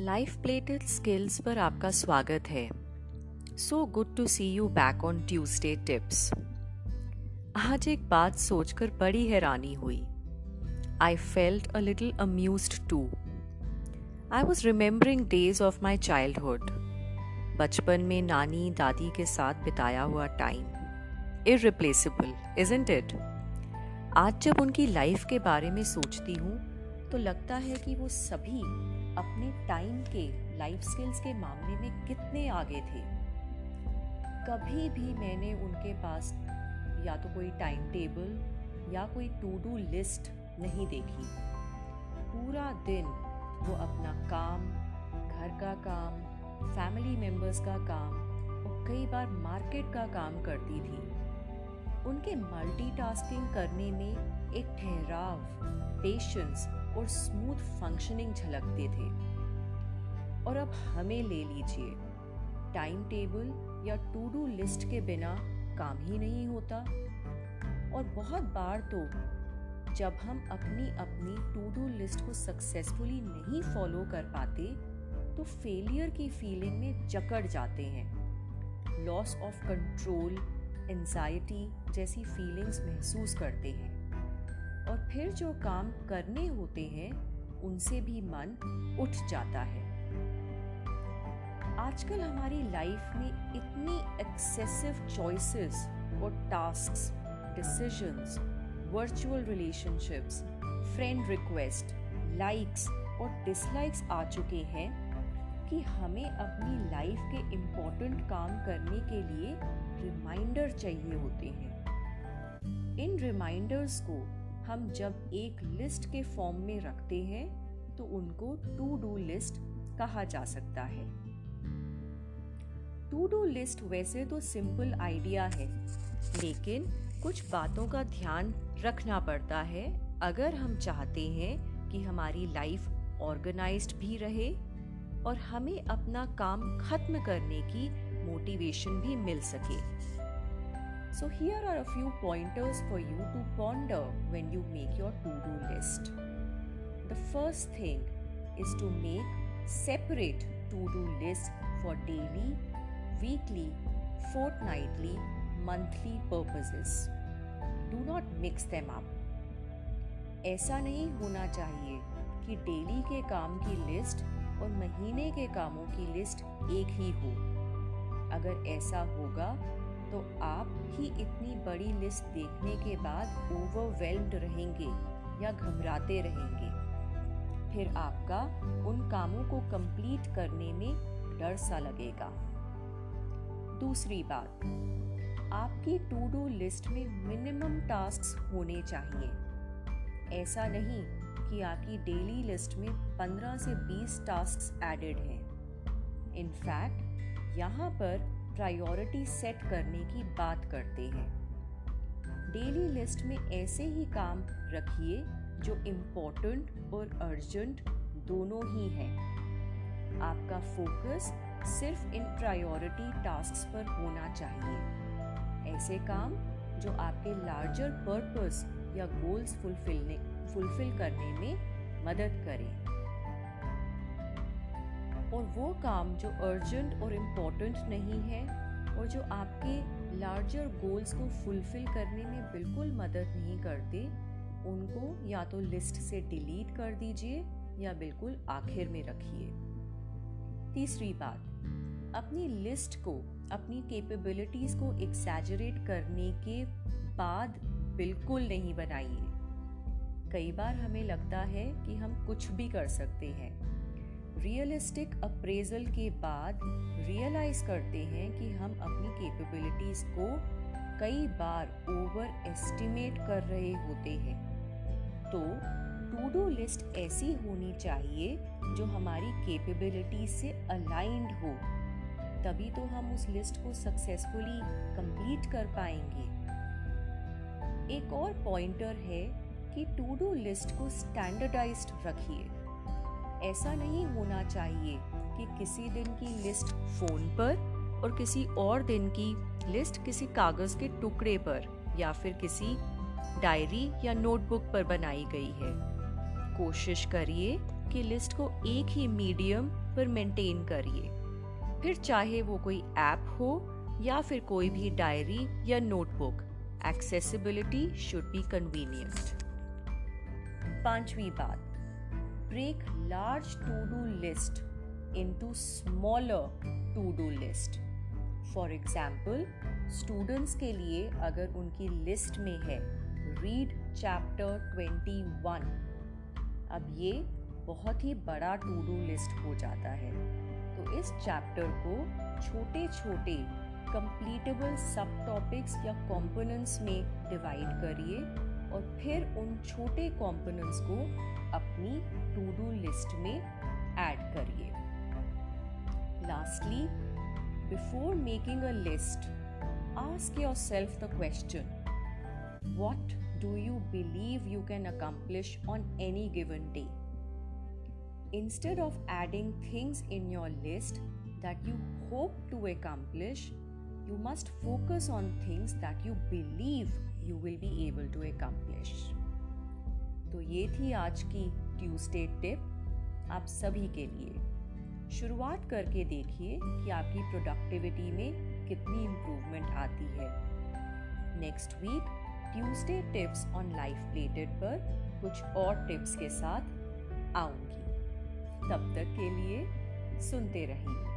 Life plated skills पर आपका स्वागत है। So good to see you back on Tuesday tips आज एक बात सोचकर बड़ी हैरानी हुई। I felt a little amuse too I was remembering days of my childhood बचपन में नानी दादी के साथ बिताया हुआ टाइम इरिप्लेसिबल इजेंट इट आज जब उनकी लाइफ के बारे में सोचती हूँ तो लगता है कि वो सभी अपने टाइम के लाइफ स्किल्स के मामले में कितने आगे थे। कभी भी मैंने उनके पास या तो कोई टाइम टेबल या कोई टू डू लिस्ट नहीं देखी। पूरा दिन वो अपना काम, घर का काम फैमिली मेंबर्स का काम और कई बार मार्केट का काम करती थी। उनके मल्टीटास्किंग करने में एक ठहराव पेशेंस और स्मूथ फंक्शनिंग झलकते थे। और अब हमें ले लीजिए। टाइम टेबल या टू डू लिस्ट के बिना काम ही नहीं होता। और बहुत बार तो जब हम अपनी अपनी टू डू लिस्ट को सक्सेसफुली नहीं फॉलो कर पाते तो फेलियर की फीलिंग में जकड़ जाते हैं। लॉस ऑफ़ कंट्रोल एंजाइटी जैसी फीलिंग्स महसूस करते हैं। और फिर जो काम करने होते हैं, उनसे भी मन उठ जाता है। आजकल हमारी लाइफ में इतनी एक्सेसिव चॉइसेस और task decisions virtual relationships friend request likes और डिसलाइक्स आ चुके हैं कि हमें अपनी लाइफ के इम्पोर्टेंट काम करने के लिए रिमाइंडर चाहिए होते हैं। इन रिमाइंडर्स को हम जब एक लिस्ट के फॉर्म में रखते हैं तो उनको टू डू लिस्ट कहा जा सकता है। टू डू लिस्ट वैसे तो सिंपल आइडिया है, लेकिन कुछ बातों का ध्यान रखना पड़ता है। अगर हम चाहते हैं कि हमारी लाइफ ऑर्गेनाइज्ड भी रहे और हमें अपना काम खत्म करने की मोटिवेशन भी मिल सके। So here are a few pointers for you to ponder when you make your to do list the first thing is to make separate to do list for daily weekly fortnightly monthly purposes do not mix them आप ऐसा नहीं होना चाहिए कि daily के काम की list और महीने के कामों की लिस्ट एक ही हो। अगर ऐसा होगा तो आप ही इतनी बड़ी लिस्ट देखने के बाद ओवरवेल्म्ड रहेंगे या घबराते रहेंगे। फिर आपका उन कामों को कंप्लीट करने में डर सा लगेगा। दूसरी बात, आपकी टू डू लिस्ट में मिनिमम टास्क होने चाहिए। ऐसा नहीं कि आपकी डेली लिस्ट में 15 से 20 टास्क एडेड हैं। इनफैक्ट यहाँ पर प्रायोरिटी सेट करने की बात करते हैं। डेली लिस्ट में ऐसे ही काम रखिए जो इम्पोर्टेंट और अर्जेंट दोनों ही हैं। आपका फोकस सिर्फ़ इन प्रायोरिटी टास्क पर होना चाहिए। ऐसे काम जो आपके लार्जर पर्पस या गोल्स फुलफिलने, फुलफिल करने में मदद करें। और वो काम जो अर्जेंट और इम्पोर्टेंट नहीं है और जो आपके लार्जर गोल्स को फुलफिल करने में बिल्कुल मदद नहीं करते, उनको या तो लिस्ट से डिलीट कर दीजिए या बिल्कुल आखिर में रखिए। तीसरी बात, अपनी लिस्ट को, अपनी कैपेबिलिटीज को एक्सैजरेट करने के बाद बिल्कुल नहीं बनाइए। कई बार हमें लगता है कि हम कुछ भी कर सकते हैं। रियलिस्टिक अप्रेजल के बाद रियलाइज़ करते हैं कि हम अपनी कैपेबिलिटीज को कई बार ओवर एस्टिमेट कर रहे होते हैं। तो टू डू लिस्ट ऐसी होनी चाहिए जो हमारी कैपेबिलिटी से अलाइंड हो। तभी तो हम उस लिस्ट को सक्सेसफुली कंप्लीट कर पाएँगे। एक और पॉइंटर है कि टू डू लिस्ट को स्टैंडर्डाइज्ड रखिए। ऐसा नहीं होना चाहिए कि किसी दिन की लिस्ट फ़ोन पर और किसी और दिन की लिस्ट किसी कागज़ के टुकड़े पर या फिर किसी डायरी या नोटबुक पर बनाई गई है। कोशिश करिए कि लिस्ट को एक ही मीडियम पर मेंटेन करिए। फिर चाहे वो कोई ऐप हो या फिर कोई भी डायरी या notebook accessibility should be convenient पांचवी बात break large to do list into smaller to do list for example students के लिए अगर उनकी लिस्ट में है रीड चैप्टर 21 अब ये बहुत ही बड़ा टू डू लिस्ट हो जाता है। तो इस चैप्टर को छोटे छोटे कंप्लीटेबल सब टॉपिक्स या कंपोनेंट्स में डिवाइड करिए और फिर उन छोटे कंपोनेंट्स को अपनी टू डू लिस्ट में एड करिए। Lastly before making a list ask yourself the question what do you believe you can accomplish on any given day instead of adding things in your list that you hope to accomplish you must focus on things that you believe you will be able to accomplish. तो ये थी आज की Tuesday tip आप सभी के लिए। शुरुआत करके देखिए कि आपकी प्रोडक्टिविटी में कितनी इम्प्रूवमेंट आती है। Next week Tuesday tips on life plated पर कुछ और टिप्स के साथ आऊँगी। तब तक के लिए सुनते रहिए।